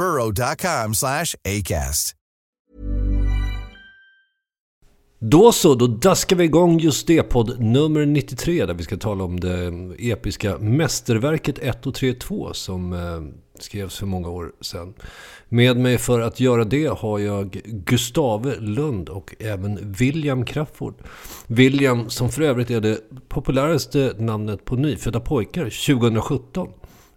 burrow.com slash ACAST. Då så, då daskar vi igång just det, podd nummer 93 där vi ska tala om det episka mästerverket 1 och 3 2 som eh, skrevs för många år sedan. Med mig för att göra det har jag Gustave Lund och även William Crafoord. William som för övrigt är det populäraste namnet på nyfödda pojkar 2017.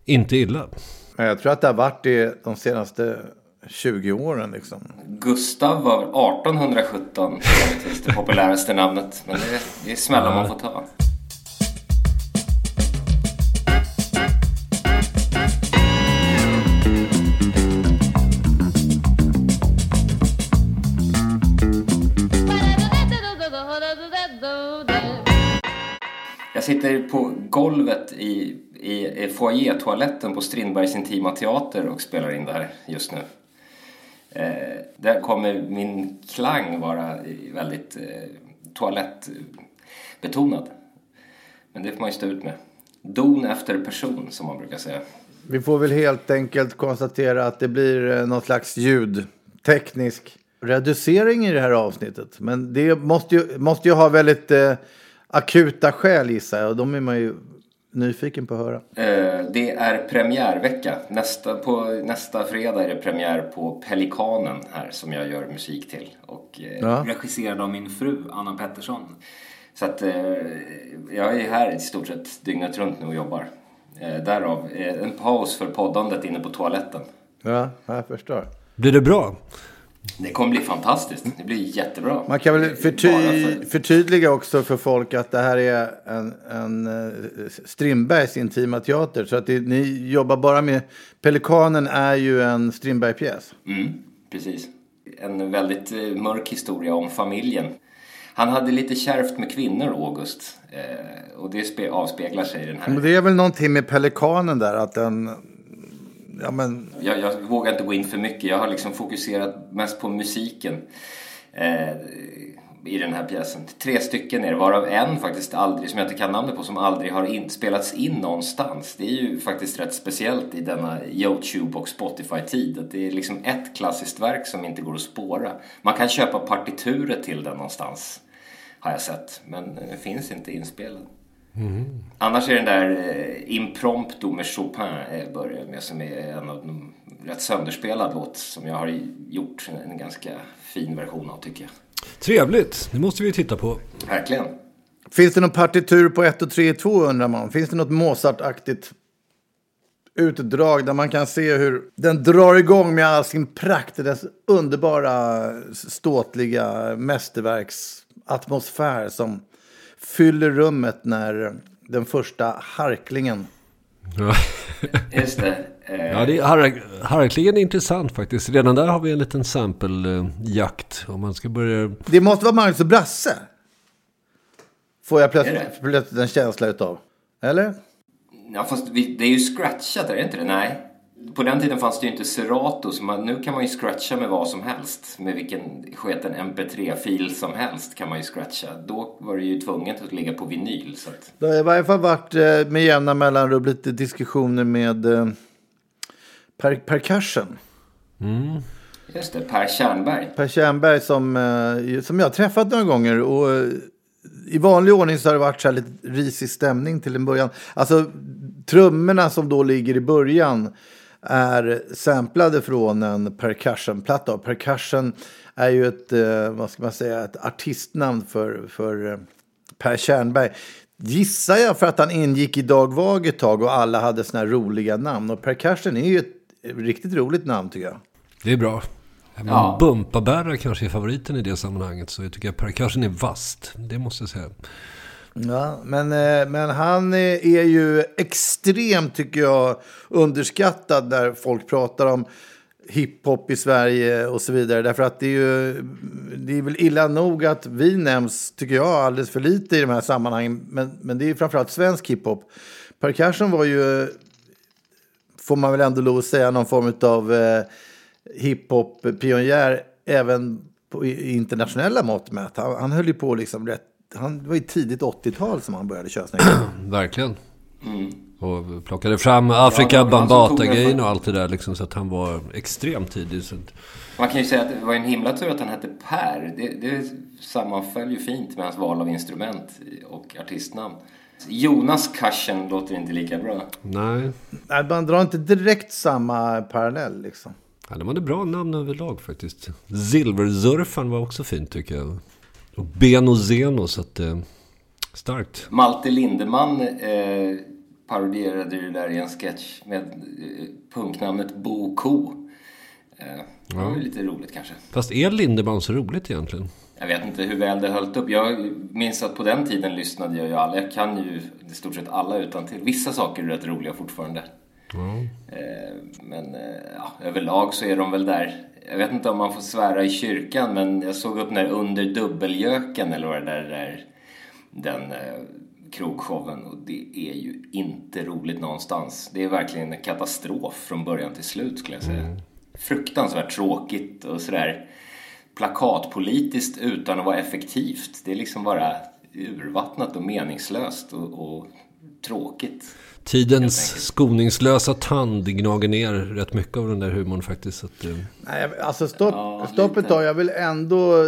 Inte illa. Jag tror att det har varit det de senaste 20 åren liksom. Gustav var 1817 det populäraste namnet. Men det är, det är smällar man får ta. Jag sitter på golvet i, i, i foajétoaletten på Strindbergs Intima Teater och spelar in där just nu. Eh, där kommer min klang vara väldigt eh, toalettbetonad. Men det får man ju stå ut med. Don efter person, som man brukar säga. Vi får väl helt enkelt konstatera att det blir eh, någon slags ljudteknisk reducering i det här avsnittet. Men det måste ju, måste ju ha väldigt eh, akuta skäl gissar jag. Och de är man ju nyfiken på att höra. Eh, det är premiärvecka. Nästa, på nästa fredag är det premiär på Pelikanen här som jag gör musik till. Och, eh, Ja. Regisserad av min fru Anna Pettersson. Så att eh, jag är här i stort sett dygnet runt nu och jobbar. Därav en paus för poddandet inne på toaletten. Ja, jag förstår. Blir det bra? Det kommer bli fantastiskt. Det blir jättebra. Man kan väl förty för- förtydliga också för folk att det här är en, en eh, Strindbergs intima teater. Så att det, ni jobbar bara med... Pelikanen är ju en Strindberg-pjäs. Mm, precis. En väldigt eh, mörk historia om familjen. Han hade lite kärvt med kvinnor, August. Eh, och det spe- avspeglar sig i den Men här. det är väl någonting med Pelikanen där att den... Ja men... Jag, jag vågar inte gå in för mycket. Jag har liksom fokuserat mest på musiken eh, i den här pjäsen. Tre stycken är det, varav en faktiskt aldrig, som jag inte kan namnet på, som aldrig har in, spelats in någonstans. Det är ju faktiskt rätt speciellt i denna Youtube och Spotify-tid. Att det är liksom ett klassiskt verk som inte går att spåra. Man kan köpa partituret till den någonstans, har jag sett. Men den finns inte inspelad. Annars är den där eh, Impromptu med Chopin eh, börjar med som är en av de rätt sönderspelad låt som jag har gjort en, en ganska fin version av tycker jag. Trevligt, det måste vi titta på. Verkligen. Finns det någon partitur på 1 och 3 2 undrar man. Finns det något Mozart-aktigt utdrag där man kan se hur den drar igång med all sin prakt. Dess underbara ståtliga mästerverksatmosfär som fyller rummet när den första harklingen Ja, Just det. Eh, ja det är hark, harklingen är intressant faktiskt. Redan där har vi en liten sample-jakt. Om man ska börja... Det måste vara Magnus och Brasse. Får jag plötsligt, plötsligt en känsla utav. Eller? Ja, fast vi, det är ju scratchat, är det inte det? Nej. På den tiden fanns det ju inte Serato, så man, nu kan man ju scratcha med vad som helst. Med vilken sketen MP3-fil som helst kan man ju scratcha. Då var det ju tvunget att ligga på vinyl. Så att, Det har i varje fall varit eh, med jämna mellanrum lite diskussioner med eh, per, percussion. just det, Per Tjärnberg. Per Tjärnberg som, eh, som jag träffat några gånger. Och I vanlig ordning så har det varit så lite risig stämning till en början. Alltså trummorna som då ligger i början är samplade från en percussionplatta. Och percussion är ju ett, eh, vad ska man säga, ett artistnamn för, för eh, Per Tjärnberg. Gissar jag för att han ingick i Dag Vag ett tag och alla hade såna här roliga namn. Och percussion är ju ett riktigt roligt namn tycker jag. Det är bra. Men Ja. Bumpabärare kanske är favoriten i det sammanhanget. Så jag tycker att percussion är vast. Det måste jag säga. Ja, men, eh, men han eh, är ju extremt, tycker jag, underskattad när folk pratar om hiphop i Sverige och så vidare. Därför att det är ju det är väl illa nog att vi nämns, tycker jag, alldeles för lite i de här sammanhangen. Men, men det är ju framförallt svensk hiphop. Per Percussion var ju, får man väl ändå lov att säga, någon form av eh, hiphop-pionjär även på internationella mått mätt. Han, han höll ju på liksom rätt, han det var ju tidigt 80-tal som han började köra såna. Verkligen. Och plockade fram Afrika tog Bambata-grejen och allt det där. Liksom, så att han var extremt tidig. Så att, Man kan ju säga att det var en himla tur att han hette Per. Det, det sammanföll ju fint med hans val av instrument och artistnamn. Jonas Karsen låter inte lika bra. nej, Nej, man drar inte direkt samma parallell liksom. ja, de hade bra namn överlag faktiskt. Silversurfaren var också fint tycker jag. Och Beno Zeno, så att... Eh, starkt. Malte Lindemann eh, parodierade det där i en sketch med eh, punknamnet Bo Ko. Eh, det var ju lite roligt kanske. Fast är Lindemann så roligt egentligen? Jag vet inte hur väl det höll upp. Jag minns att på den tiden lyssnade jag ju alla. Jag kan ju i stort sett alla utan till. Vissa saker är rätt roliga fortfarande. Eh, Men eh, ja, överlag så är de väl där. Jag vet inte om man får svära i kyrkan men jag såg upp när Under dubbeljöken eller vad det där är. Den eh, krogshowen och det är ju inte roligt någonstans. Det är verkligen en katastrof från början till slut skulle jag säga. Fruktansvärt tråkigt och sådär plakatpolitiskt utan att vara effektivt. Det är liksom bara urvattnat och meningslöst och, och tråkigt. Tidens skoningslösa tand gnager ner rätt mycket av den där humorn faktiskt. Så att, eh, Nej, alltså stopp, Ja, stopp ett tag. Jag vill ändå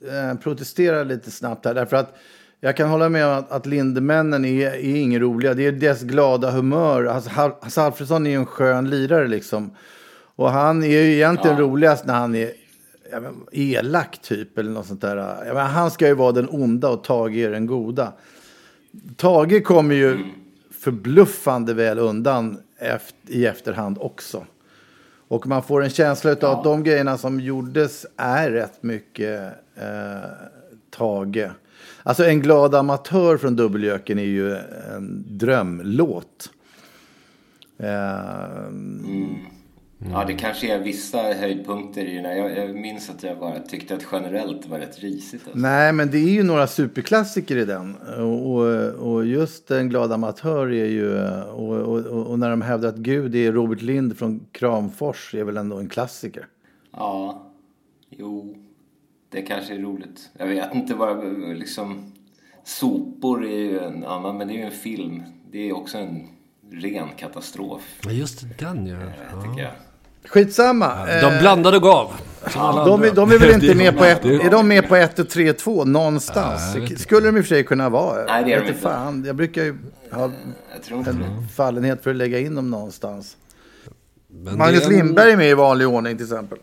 eh, protestera lite snabbt här. Därför att jag kan hålla med om att, att Lindemännen är, är inget roliga. Det är deras glada humör. Alltså, Hasse Alfredson är ju en skön lirare liksom. Och han är ju egentligen roligast när han är jag vet, elak typ eller något sånt där. Jag menar, han ska ju vara den onda och Tage är den goda. Tage kommer ju förbluffande väl undan efter, i efterhand också. Och man får en känsla av att de grejerna som gjordes är rätt mycket eh, Tage. Alltså en glad amatör från Dubbeljöken är ju en drömlåt. Eh, Ja, det kanske är vissa höjdpunkter i den här. Jag, jag minns att jag bara tyckte att generellt var rätt risigt. Alltså. nej, men det är ju några superklassiker i den. Och, och, just en glad amatör är ju... Och, och, och när de hävdar att Gud är Robert Lind från Kramfors är väl ändå en klassiker. Ja, jo, det kanske är roligt. Jag vet inte vad liksom... Sopor är ju en annan, men det är ju en film. Det är också en ren katastrof, Ja, just den ja. eh, tycker jag. Skitsamma. De Eh, blandade och gav. De, är- de är väl inte med på ett, är de med på 1 och 3 2 någonstans? Skulle de i och för sig kunna vara. Nej, det är de inte. Fan, jag brukar ju ha det. en fallenhet för att lägga in dem någonstans. Men Magnus det är en- Lindberg är med i vanlig ordning till exempel.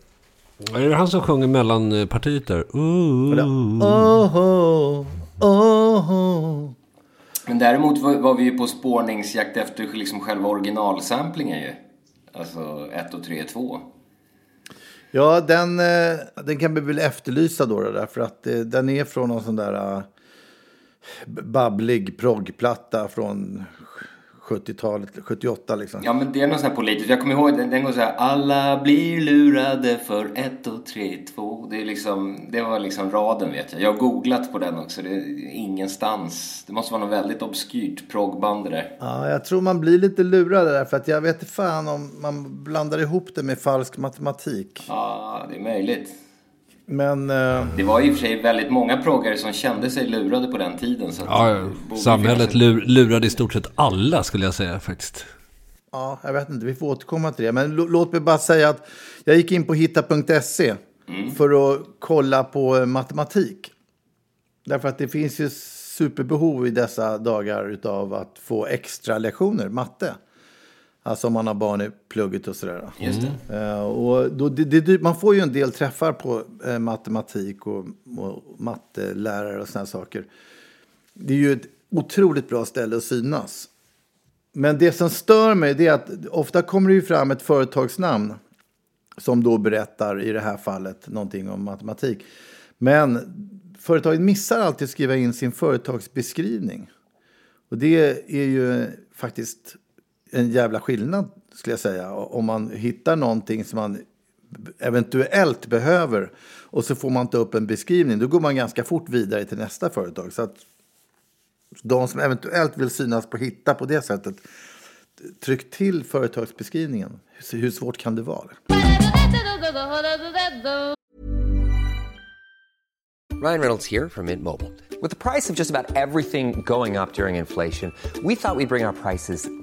Är det han som sjunger mellan partiet där? Ooh. Oho, oho. Men däremot var, var vi ju på spårningsjakt efter liksom själva originalsamplingen ju. Alltså 1 och 3 2. Ja, den, eh, den kan vi väl efterlysa då, då därför att eh, den är från någon sån där eh, babblig proggplatta från 70-talet, 78 liksom. Ja men det är något sånt här politiskt. Jag kommer ihåg den, den går så här. Alla blir lurade för 1 och 3 2. Det är liksom, det var liksom raden vet jag. Jag har googlat på den också. Det är ingenstans. Det måste vara något väldigt obskyrt proggband det där. Ja, jag tror man blir lite lurad där, för att jag vet fan om man blandar ihop det med falsk matematik. Ja, det är möjligt. Men eh, Det var i och för sig väldigt många proggare som kände sig lurade på den tiden. Så Ja, Samhället lur, lurade i stort sett alla skulle jag säga faktiskt. ja, jag vet inte, vi får återkomma till det. Men lå- låt mig bara säga att jag gick in på hitta.se för att kolla på eh, matematik. Därför att det finns ju superbehov i dessa dagar av att få extra lektioner, matte. Alltså om man har barn i plugget och sådär. Just det. Eh, och då, det, det, man får ju en del träffar på eh, matematik och, och mattelärare och sådana saker. Det är ju ett otroligt bra ställe att synas. Men det som stör mig är att ofta kommer det ju fram ett företagsnamn som då berättar i det här fallet någonting om matematik. Men företaget missar alltid att skriva in sin företagsbeskrivning. Och det är ju faktiskt en jävla skillnad skulle jag säga. Om man hittar någonting som man eventuellt behöver och så får man inte upp en beskrivning. Då går man ganska fort vidare till nästa företag. Så att de som eventuellt vill synas på hitta på det sättet. Tryck till företagsbeskrivningen. Hur svårt kan det vara? Ryan Reynolds här från Mint Mobile. Med priset på nästan allt som går upp under inflationen, trodde vi att vi skulle bring priser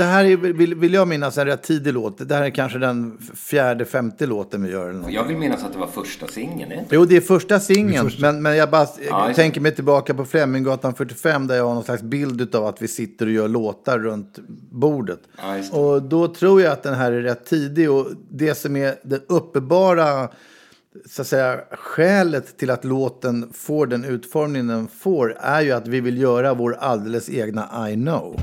Det här är, vill, vill jag minnas, en rätt tidig låt. Det här är kanske den fjärde, femte låten vi gör. Eller något. Jag vill minnas att det var första singeln. inte? Jo, det är första singeln. Men, men jag bara Ja, tänker mig tillbaka på Fleminggatan 45 där jag har någon slags bild av att vi sitter och gör låtar runt bordet. Ja, och då tror jag att den här är rätt tidig. Och det som är det uppenbara så att säga, skälet till att låten får den utformning den får är ju att vi vill göra vår alldeles egna I know.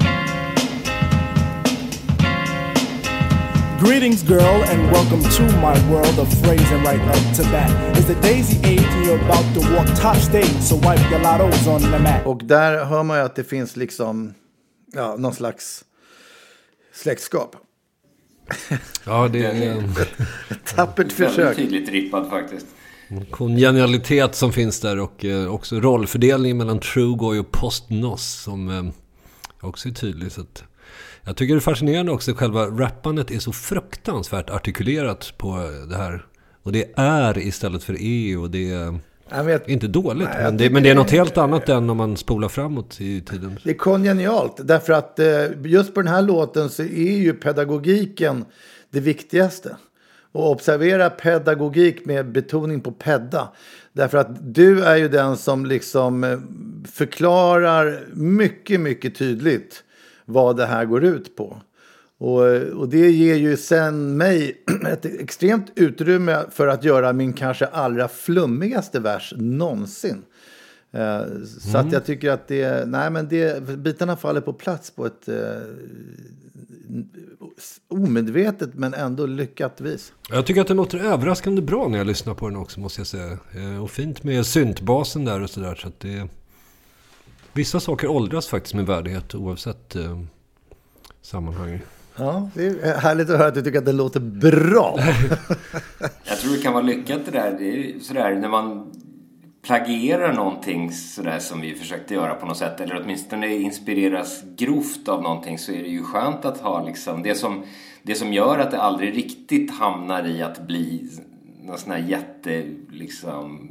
Greetings, girl, and welcome to my world of phrasing right up to bat. It's the daisy age, and you're about to walk top stage, so wipe your lottos on the mat. Och där hör man ju att det finns liksom ja, någon slags släktskap. Ja, det är en Tappert försök. Väldigt tydligt rippad faktiskt. kongenialitet som finns där och eh, också rollfördelning mellan Trugoy och Postnos som eh, också är tydlig. Så att jag tycker det är fascinerande också själva rappandet är så fruktansvärt artikulerat på det här. Och det är istället för E och det är vet, inte dåligt. Nej, men, det, men det är något helt annat än om man spolar framåt i tiden. det är kongenialt. Därför att eh, just på den här låten så är ju pedagogiken det viktigaste. Och observera pedagogik med betoning på pedda. Därför att du är ju den som liksom eh, förklarar mycket, mycket tydligt vad det här går ut på. Och, och det ger ju sen mig ett extremt utrymme för att göra min kanske allra flummigaste vers någonsin. Eh, Så att jag tycker att det, nej men det, bitarna faller på plats på ett eh, omedvetet men ändå lyckat vis. Jag tycker att den låter överraskande bra när jag lyssnar på den också måste jag säga. Eh, Och fint med syntbasen där och sådär. Så att det... Vissa saker åldras faktiskt med värdighet oavsett eh, sammanhang. Ja, det är härligt att höra att du tycker att det låter bra. Jag tror det kan vara lyckat det där. Det är sådär när man plagierar någonting sådär som vi försökte göra på något sätt. Eller åtminstone inspireras grovt av någonting så är det ju skönt att ha liksom det som, det som gör att det aldrig riktigt hamnar i att bli någon sån här jätte liksom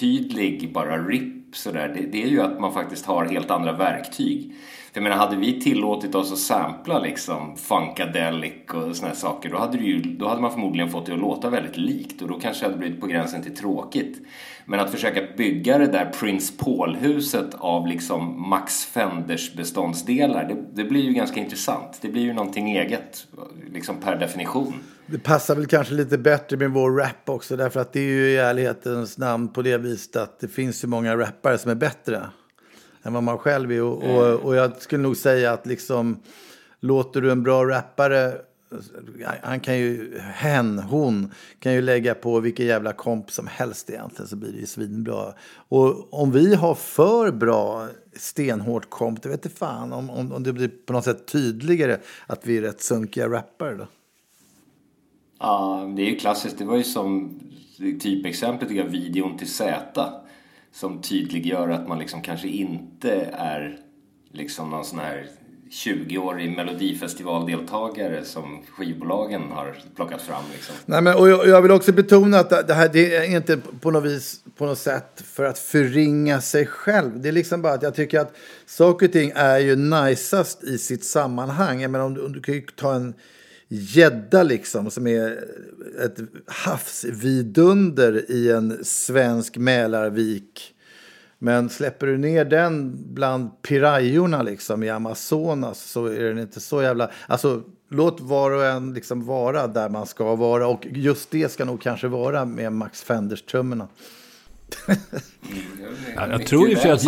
tydlig bara rip Typ sådär. Det, det är ju att man faktiskt har helt andra verktyg. Jag menar, hade vi tillåtit oss att sampla liksom Funkadelic och såna här saker då hade, det ju, då hade man förmodligen fått det att låta väldigt likt och då kanske det hade blivit på gränsen till tråkigt. Men att försöka bygga det där Prince Paul-huset av liksom Max Fenders beståndsdelar det, det blir ju ganska intressant. Det blir ju någonting eget, liksom per definition. Det passar väl kanske lite bättre med vår rap också därför att det är ju i ärlighetens namn på det viset att det finns ju många rappare som är bättre än vad man själv är. Och, och, och jag skulle nog säga att liksom låter du en bra rappare han kan ju, hen, hon kan ju lägga på vilken jävla komp som helst egentligen så blir det ju svinbra. Och om vi har för bra stenhårt komp, det vet inte fan om, om, om det blir på något sätt tydligare att vi är rätt sunkiga rappare då. Ja, det är ju klassiskt. Det var ju som typexemplet jag, videon till Z. Som tydliggör att man liksom kanske inte är liksom någon sån här 20-årig melodifestivaldeltagare som skivbolagen har plockat fram. Liksom. Nej, men, och jag, jag, vill också betona att det här det är inte på något vis på något sätt för att förringa sig själv. Det är liksom bara att jag tycker att saker och ting är ju najsast i sitt sammanhang. Jag menar, om, du, om du kan ju ta en gädda liksom som är ett havsvidunder i en svensk Mälarvik men släpper du ner den bland pirajorna liksom i Amazonas så är den inte så jävla... Alltså, låt var och en liksom vara där man ska vara. Och just det ska nog kanske vara med Max Fenders-trummorna. Ja, jag tror ju för att,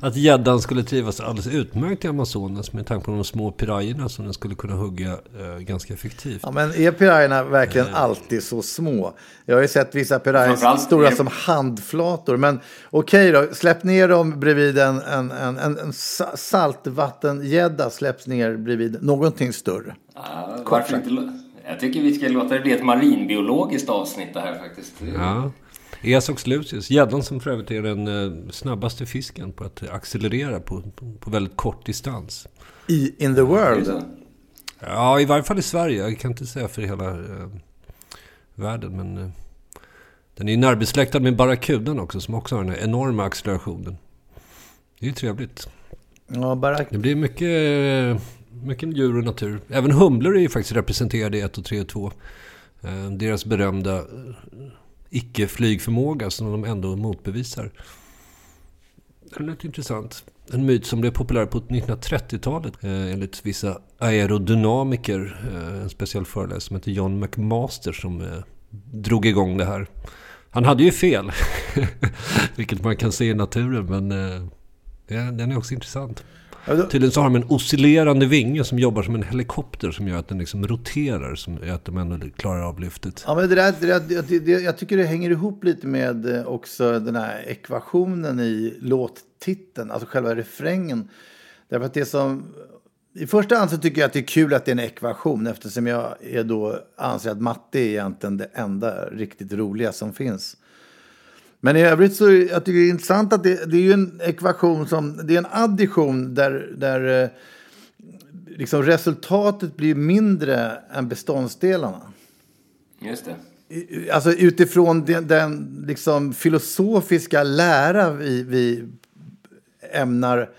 att gäddan skulle trivas alldeles utmärkt i Amazonas med tanke på de små pirajerna som den skulle kunna hugga eh, ganska effektivt. Ja, men är pirajerna verkligen eh. alltid så små? Jag har ju sett vissa pirajer stora som handflator. Men okej okay då, släpp ner dem bredvid en, en, en, en saltvattengädda släpps ner bredvid någonting större. Ja, varför inte? Jag tycker vi ska låta det bli ett marinbiologiskt avsnitt det här faktiskt. Ja. Esox lucius, gäddan som för övrigt är den eh, snabbaste fisken på att accelerera på, på, på väldigt kort distans. I, in the world? Ja, i varje fall i Sverige. Jag kan inte säga för hela eh, världen, men eh, den är ju närbesläktad med barracudan också, som också har den här enorma accelerationen. Det är ju trevligt. Ja, barrack... Det blir mycket, mycket djur och natur. Även humlor är ju faktiskt representerade i 1 och 3 och 2. Eh, deras berömda icke-flygförmåga som de ändå motbevisar. Det lät intressant. En myt som blev populär på 1930-talet eh, enligt vissa aerodynamiker. Eh, en speciell föreläsare som heter John McMaster som eh, drog igång det här. Han hade ju fel, vilket man kan se i naturen, men eh, den är också intressant. Tydligen så har de en oscillerande vinge som jobbar som en helikopter som gör att den liksom roterar, som gör att de ändå klarar av lyftet. Ja, men det där, det där, det, det, jag tycker det hänger ihop lite med eh, också den här ekvationen i låttiteln, alltså själva refrängen. Därför att det som... I första hand så tycker jag att det är kul att det är en ekvation eftersom jag är då anser att matte är egentligen det enda riktigt roliga som finns. Men i övrigt så jag tycker det är intressant att det, det är ju en ekvation som, det är en addition där, där eh, liksom resultatet blir mindre än beståndsdelarna. Just det. Alltså utifrån den, den liksom filosofiska lära vi, vi ämnar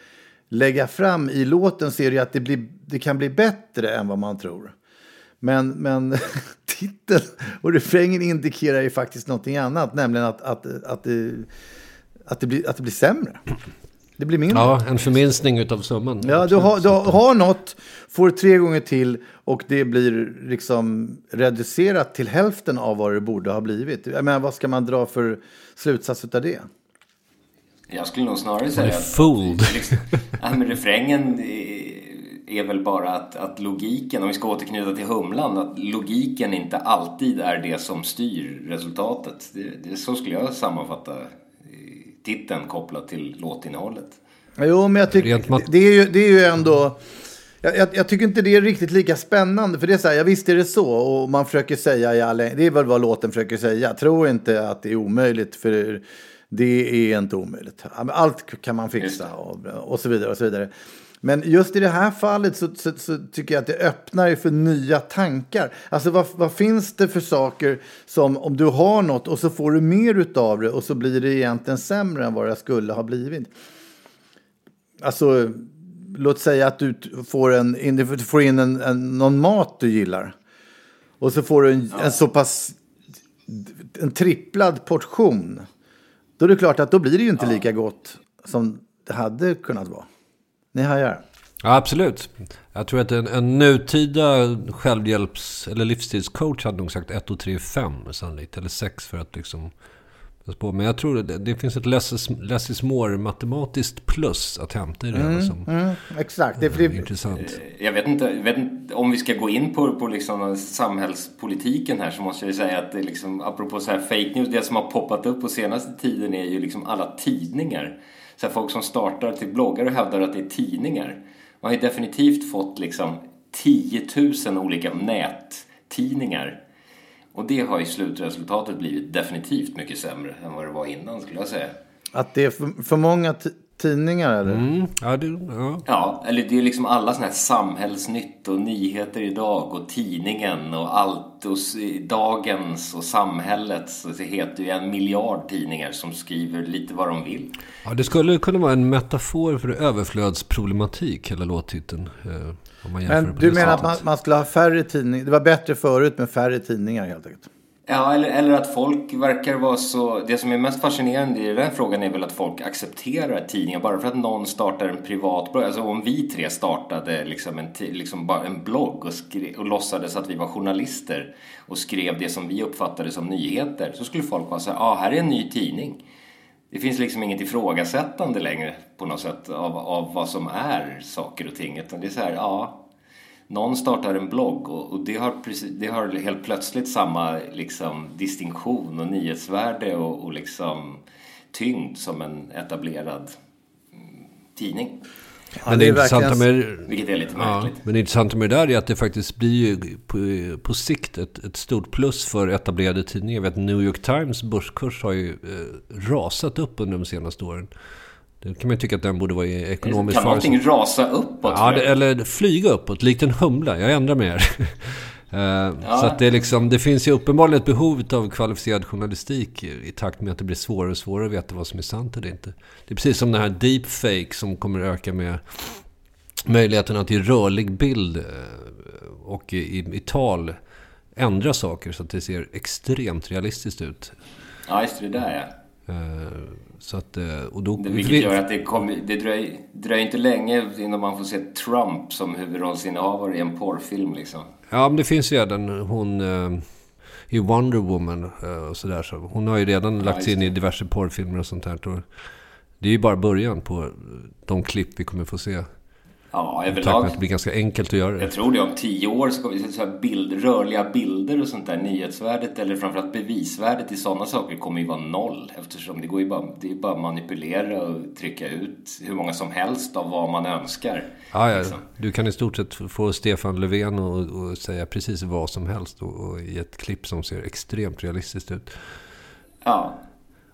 lägga fram i låten så är det att det, blir, det kan bli bättre än vad man tror. Men, men titeln och refrängen indikerar ju faktiskt någonting annat, nämligen att, att, att, det, att, det, blir, att det blir sämre. Det blir mindre. Ja, en förminskning av summan. Ja, du har, du har något, får tre gånger till och det blir liksom reducerat till hälften av vad det borde ha blivit. Jag menar, vad ska man dra för slutsats av det? Jag skulle nog snarare säga. Fooled. Liksom, ja, men refrängen är väl bara att, att logiken, om vi ska återknyta till Humlan, att logiken inte alltid är det som styr resultatet. Det, det, så skulle jag sammanfatta titeln kopplat till låtinnehållet. Jo, men jag tycker det är ju, det är ju ändå... Jag, jag, jag, tycker inte det är riktigt lika spännande. För det är så här, ja visst är det så. Och man försöker säga i all, Det är väl vad låten försöker säga. Tro inte att det är omöjligt. För det är inte omöjligt. Allt kan man fixa och, och så vidare. och så vidare. Men just i det här fallet så, så, så, tycker jag att det öppnar för nya tankar. Alltså vad, vad, finns det för saker som om du har något och så får du mer utav det och så blir det egentligen sämre än vad det skulle ha blivit. Alltså låt säga att du får, en, du får in en, en, någon mat du gillar. Och så får du en, en så pass, en tripplad portion. Då är det klart att då blir det ju inte lika gott som det hade kunnat vara. Ni hajar. Ja, absolut. Jag tror att en, en nutida självhjälps eller livsstilscoach hade nog sagt 1 och 3 5 sannolikt. Eller 6 för att liksom... på. Men jag tror det, det finns ett less is, less is more matematiskt plus att hämta i det. Mm, som, mm, exakt. Det är för det, intressant. Jag vet inte, vet inte om vi ska gå in på, på liksom samhällspolitiken här så måste jag ju säga att det liksom, apropå så här fake news, det som har poppat upp på senaste tiden är ju liksom alla tidningar. Så här, folk som startar typ till bloggar och hävdar att det är tidningar. Man har ju definitivt fått liksom 10 000 olika nättidningar. Och det har ju slutresultatet blivit definitivt mycket sämre än vad det var innan skulle jag säga. att det är för, för många tidningar eller? Mm, ja, det, ja. Ja, eller det är liksom alla sådana här samhällsnytt och nyheter idag och tidningen och allt och dagens och samhällets. Så det heter ju en miljard tidningar som skriver lite vad de vill. ja, det skulle kunna vara en metafor för överflödsproblematik, hela låttiteln. Eh, om man jämför Men du menar att man, man skulle ha färre tidningar? Det var bättre förut med färre tidningar helt enkelt. Ja, eller, eller att folk verkar vara så... Det som är mest fascinerande i den här frågan är väl att folk accepterar tidningar bara för att någon startar en privat blogg. Alltså om vi tre startade liksom en, liksom bara en blogg och, skrev, och låtsades att vi var journalister och skrev det som vi uppfattade som nyheter så skulle folk vara så här, ah, här är en ny tidning. Det finns liksom inget ifrågasättande längre på något sätt av, av vad som är saker och ting. Utan det är så här, ja, någon startar en blogg och, och det, har precis, det har helt plötsligt samma liksom, distinktion och nyhetsvärde och, och liksom tyngd som en etablerad mm, tidning. Ja, Men det det, är intressanta med, Vilket är lite ja, märkligt. men det intressanta med det där är att det faktiskt blir ju på, på sikt ett, ett stort plus för etablerade tidningar. Jag vet New York Times börskurs har ju eh, rasat upp under de senaste åren. Det kan man ju tycka att den borde vara i ekonomisk Kan någonting rasa uppåt? Ja, det, eller flyga uppåt, likt en humla. Jag ändrar mig här. Eh, Så att det, är liksom, det finns ju uppenbarligen ett behov av kvalificerad journalistik i i takt med att det blir svårare och svårare att veta vad som är sant eller inte. Det är precis som den här deepfake som kommer öka med möjligheten att i rörlig bild eh, och i, i tal ändra saker så att det ser extremt realistiskt ut. Ja, just det, det där ja. Eh, Så att, eh, och då, Det, vilket gör att det, det dröjer, dröjer inte länge innan man får se Trump som huvudrollsinnehavare i en porrfilm liksom. Ja, men det finns ju redan hon eh, i Wonder Woman och sådär. Så hon har ju redan lagt sig in i diverse porrfilmer och sånt här. Det är ju bara början på de klipp vi kommer få se. Ja, överlag. att det blir ganska enkelt att göra det. Jag tror det om tio år så kommer vi så här bild, rörliga bilder och sånt där. Nyhetsvärdet eller framförallt bevisvärdet i sådana saker kommer ju vara noll. Eftersom det går ju bara, det är bara att manipulera och trycka ut hur många som helst av vad man önskar. Ja, ja. liksom. Du kan i stort sett få Stefan Löfven och säga precis vad som helst och, och i ett klipp som ser extremt realistiskt ut. Ja.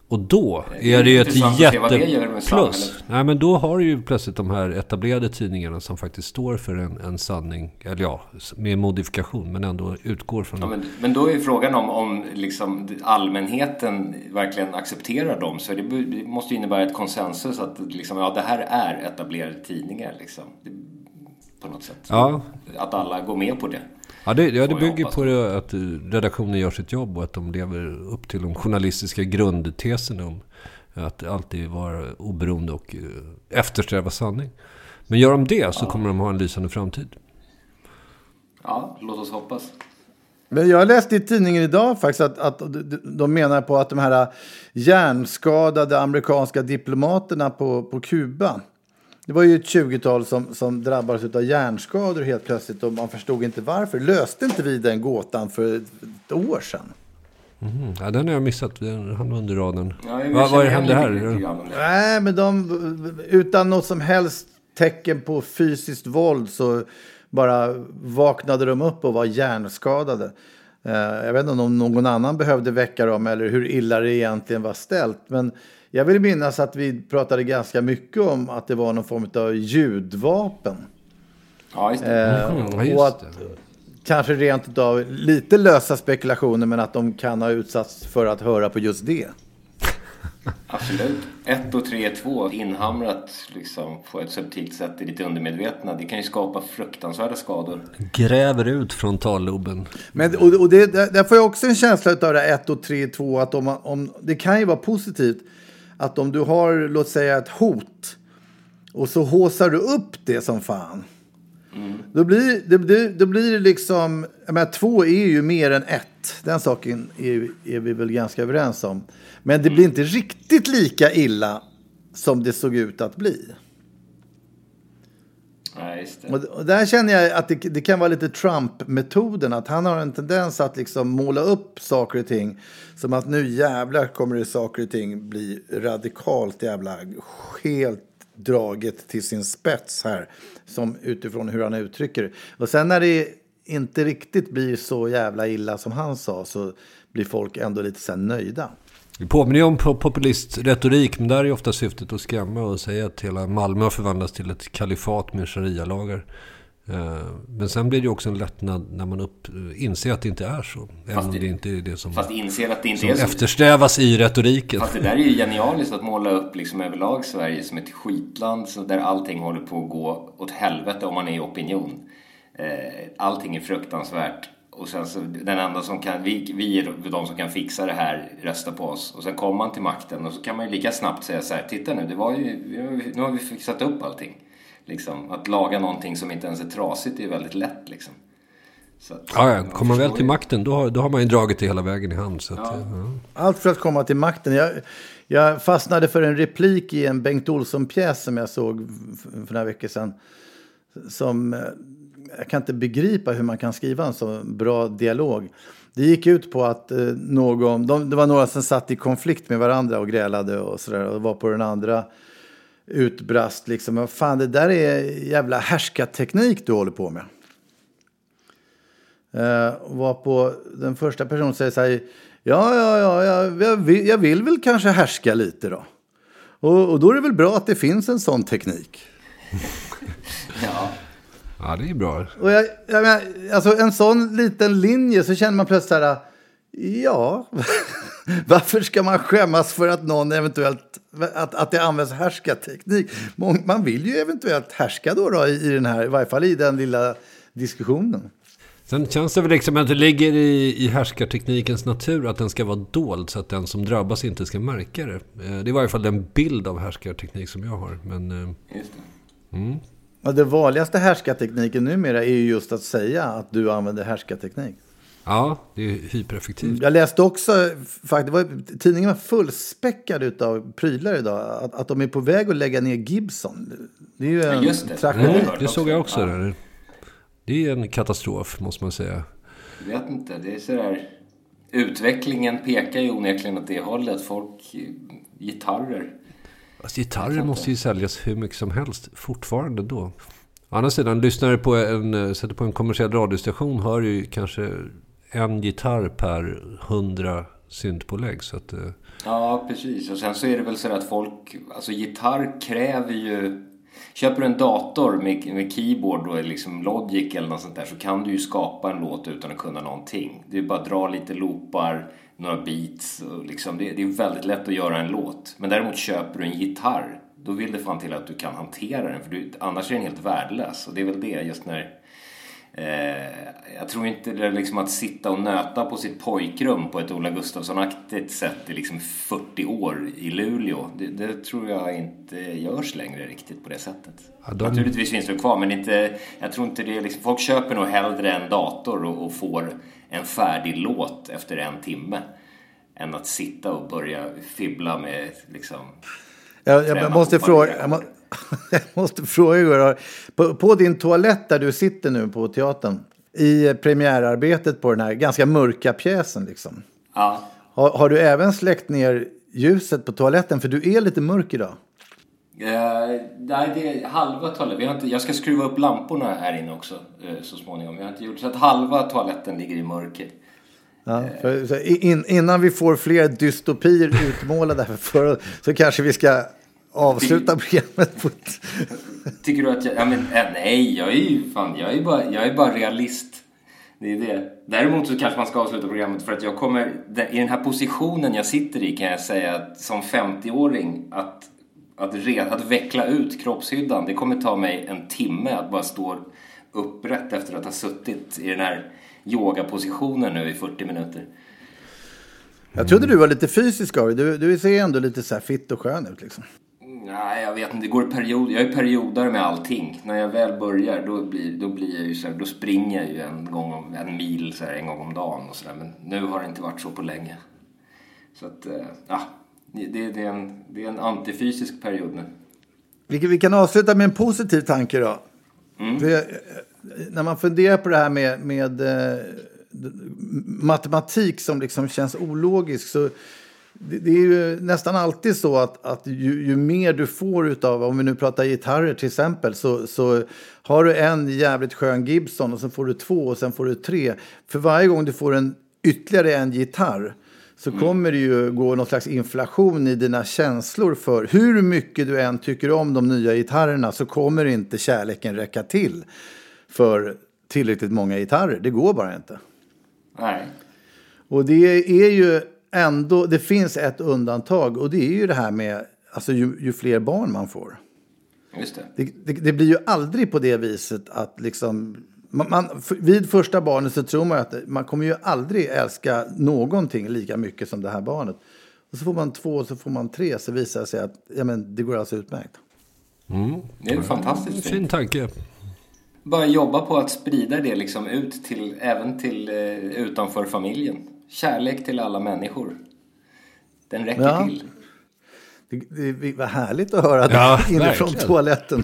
Och då är det ju ett jätteplus. Nej, men då har du ju plötsligt de här etablerade tidningarna som faktiskt står för en, en sanning. Eller ja, med modifikation, men ändå utgår från... Ja, men, men då är frågan om, om liksom allmänheten verkligen accepterar dem. Så det, det måste ju innebära ett konsensus att liksom, ja, det här är etablerade tidningar. Liksom. Det, på något sätt. Ja. Att alla går med på det. Ja, det, ja, det bygger på det, att redaktionen gör sitt jobb och att de lever upp till de journalistiska grundteserna om att alltid vara oberoende och eh, eftersträva sanning. Men gör de det så kommer de ha en lysande framtid. Ja, låt oss hoppas. Men jag läste i tidningen idag faktiskt att, att de- de menar på att de här hjärnskadade amerikanska diplomaterna på, på Kuba. Det var ju ett 20-tal som, som drabbades av hjärnskador helt plötsligt och man förstod inte varför. Löste inte vi den gåtan för ett år sedan? Mhm. Ja, den har jag missat. Den hamnade under radarn. Ja, vad igen hände här? Nej, men de, utan något som helst tecken på fysiskt våld så bara vaknade de upp och var hjärnskadade. Eh, Jag vet inte om någon annan behövde väcka dem eller hur illa det egentligen var ställt. Men jag vill minnas att vi pratade ganska mycket om att det var någon form av ljudvapen. Ja, just det. Eh, ja, just och att det. kanske rent av lite lösa spekulationer men att de kan ha utsatts för att höra på just det. Absolut. 1 och 3, 2 inhamrat liksom, på ett subtilt sätt i ditt undermedvetna. Det kan ju skapa fruktansvärda skador. Gräver ut frontalloben. Men, och, och det, där får jag också en känsla av det 1 och 3, 2. Att om, om, det kan ju vara positivt att om du har, låt säga ett hot och så håsar du upp det som fan. Mm. Då, blir, det, det, då blir det liksom, jag menar, två är ju mer än ett. Den saken är, är vi väl ganska överens om. Men det blir inte riktigt lika illa som det såg ut att bli. Ja, och där känner jag att det, det kan vara lite Trump-metoden. Att han har en tendens att liksom måla upp saker och ting. Som att nu jävlar kommer det saker och ting bli radikalt jävla helt draget till sin spets här. Som utifrån hur han uttrycker det. Och sen när det inte riktigt blir så jävla illa som han sa så blir folk ändå lite så nöjda. Det påminner ju om populistretorik, men där är ofta syftet att skrämma och säga att hela Malmö har förvandlats till ett kalifat med sharia-lagar. Eh, men sen blir det ju också en lättnad när man upp, inser att det inte är så. Fast det, det inte är det som, fast inser att det inte är så. eftersträvas i retoriken. Fast det där är ju genialiskt att måla upp liksom överlag Sverige som ett skitland där allting håller på att gå åt helvete om man är i opinion. Eh, allting är fruktansvärt och sen så, den enda som kan, vi, vi är de som kan fixa det här, rösta på oss. Och sen kommer man till makten och så kan man ju lika snabbt säga så här, titta nu, det var ju, nu har vi fixat upp allting. Liksom, att laga någonting som inte ens är trasigt är väldigt lätt liksom. Så att, ja, ja. Kommer man väl till makten då har, då har man ju dragit det hela vägen i hand. Så att, ja. Ja. Allt för att komma till makten. Jag, jag fastnade för en replik i en Bengt Olsson-pjäs som jag såg för några veckor sedan. Som jag kan inte begripa hur man kan skriva en så bra dialog. Det gick ut på att eh, någon, de, det var några som satt i konflikt med varandra och grälade och sådär. Och var på den andra utbrast liksom. Fan, det där är jävla härskarteknik du håller på med. Eh, var på den första personen säger så här. Ja, ja, ja, jag, jag, vill, jag vill väl kanske härska lite då. Och, och då är det väl bra att det finns en sån teknik. ja. Ja, det är bra. Och jag, jag menar, alltså en sån liten linje så känner man plötsligt så här, ja, varför ska man skämmas för att någon eventuellt, att, att det används härskarteknik? Man vill ju eventuellt härska då, då i, den här, i varje fall i den lilla diskussionen. Sen känns det väl liksom att det ligger i, i härskarteknikens natur att den ska vara dold så att den som drabbas inte ska märka det. Eh, det är i varje fall den bild av härskarteknik som jag har. Men, eh, Just det. Mm. Ja, det vanligaste härskartekniken numera är ju just att säga att du använder härskarteknik. Ja, det är hypereffektivt. Jag läste också, faktiskt, var, tidningen var fullspäckad av prylar idag. Att, att de är på väg att lägga ner Gibson. Det är ju en ja, just det. tragedi. Mm, det såg jag också. Ja. Det är en katastrof, måste man säga. Jag vet inte, det är sådär... Utvecklingen pekar ju onekligen åt det hållet. Folk, gitarrer Alltså, gitarrer måste ju säljas hur mycket som helst fortfarande då. Å andra sidan, lyssnare på en, sätter på en kommersiell radiostation hör ju kanske en gitarr per hundra syntpålägg. Så att, eh, Ja, precis. Och sen så är det väl så att folk... Alltså gitarr kräver ju... Köper du en dator med, med keyboard och liksom Logic eller något sånt där så kan du ju skapa en låt utan att kunna någonting. Det är bara att dra lite loopar några beats. Och liksom, det, det, är väldigt lätt att göra en låt. Men däremot köper du en gitarr, då vill det fan till att du kan hantera den. För du, annars är den helt värdelös. Och det är väl det just när... Eh, jag tror inte det är liksom att sitta och nöta på sitt pojkrum på ett Ola Gustafsson-aktigt sätt i liksom 40 år i Luleå. Det, det, tror jag inte görs längre riktigt på det sättet. Ja, de... Naturligtvis finns det kvar men inte, jag tror inte det är liksom, folk köper nog hellre en dator och, och får en färdig låt efter en timme än att sitta och börja fibbla med liksom... Jag, jag måste fråga, jag, må, jag måste fråga på, på din toalett där du sitter nu på teatern i premiärarbetet på den här ganska mörka pjäsen liksom. Ja. Har, har du även släckt ner ljuset på toaletten för du är lite mörk idag? Uh, nej, det är halva toaletten. Vi har inte, jag ska skruva upp lamporna här inne också uh, så småningom. Jag har inte gjort så att halva toaletten ligger i mörker. Ja, för, så in, innan vi får fler dystopier utmålade för, så kanske vi ska avsluta programmet på Tycker du att jag... Ja, men, nej, jag är ju fan... Jag är bara, jag är bara realist. Det är det. Däremot så kanske man ska avsluta programmet för att jag kommer, i den här positionen jag sitter i kan jag säga att som 50-åring att, att, red, att veckla ut kroppshyddan, det kommer ta mig en timme att bara stå upprätt efter att ha suttit i den här yogapositionen nu i 40 minuter. Jag trodde du var lite fysisk av dig. Du, du ser ändå lite så här fitt och skön ut liksom. Nej, jag vet inte. Det går period. Jag är periodare med allting. När jag väl börjar då blir, då blir jag ju så här, då springer jag ju en gång om, en mil så här, en gång om dagen och så där. Men nu har det inte varit så på länge. Så att, eh, ja, det, det, är en, det är en antifysisk period nu. Vi, vi kan avsluta med en positiv tanke då. Mm. För, när man funderar på det här med, med eh, matematik som liksom känns ologisk så det, det, är ju nästan alltid så att, att ju, ju, mer du får utav, om vi nu pratar gitarrer till exempel, så, så har du en jävligt skön Gibson och sen får du två och sen får du tre. För varje gång du får en ytterligare en gitarr så mm. kommer det ju gå någon slags inflation i dina känslor för hur mycket du än tycker om de nya gitarrerna så kommer inte kärleken räcka till för tillräckligt många gitarrer. Det går bara inte. Nej. Och det är ju ändå, det finns ett undantag och det är ju det här med alltså ju, ju fler barn man får. Just det. Det, det. det, blir ju aldrig på det viset att liksom man, man, vid första barnet så tror man att man kommer ju aldrig älska någonting lika mycket som det här barnet. Och så får man två och så får man tre så visar det sig att ja, men det går alltså utmärkt. Mm. Det är fantastiskt Fin tanke. Bara jobba på att sprida det liksom ut till, även till eh, utanför familjen. Kärlek till alla människor. Den räcker Ja. till. Det, det var härligt att höra Ja, det inifrån verkligen. toaletten.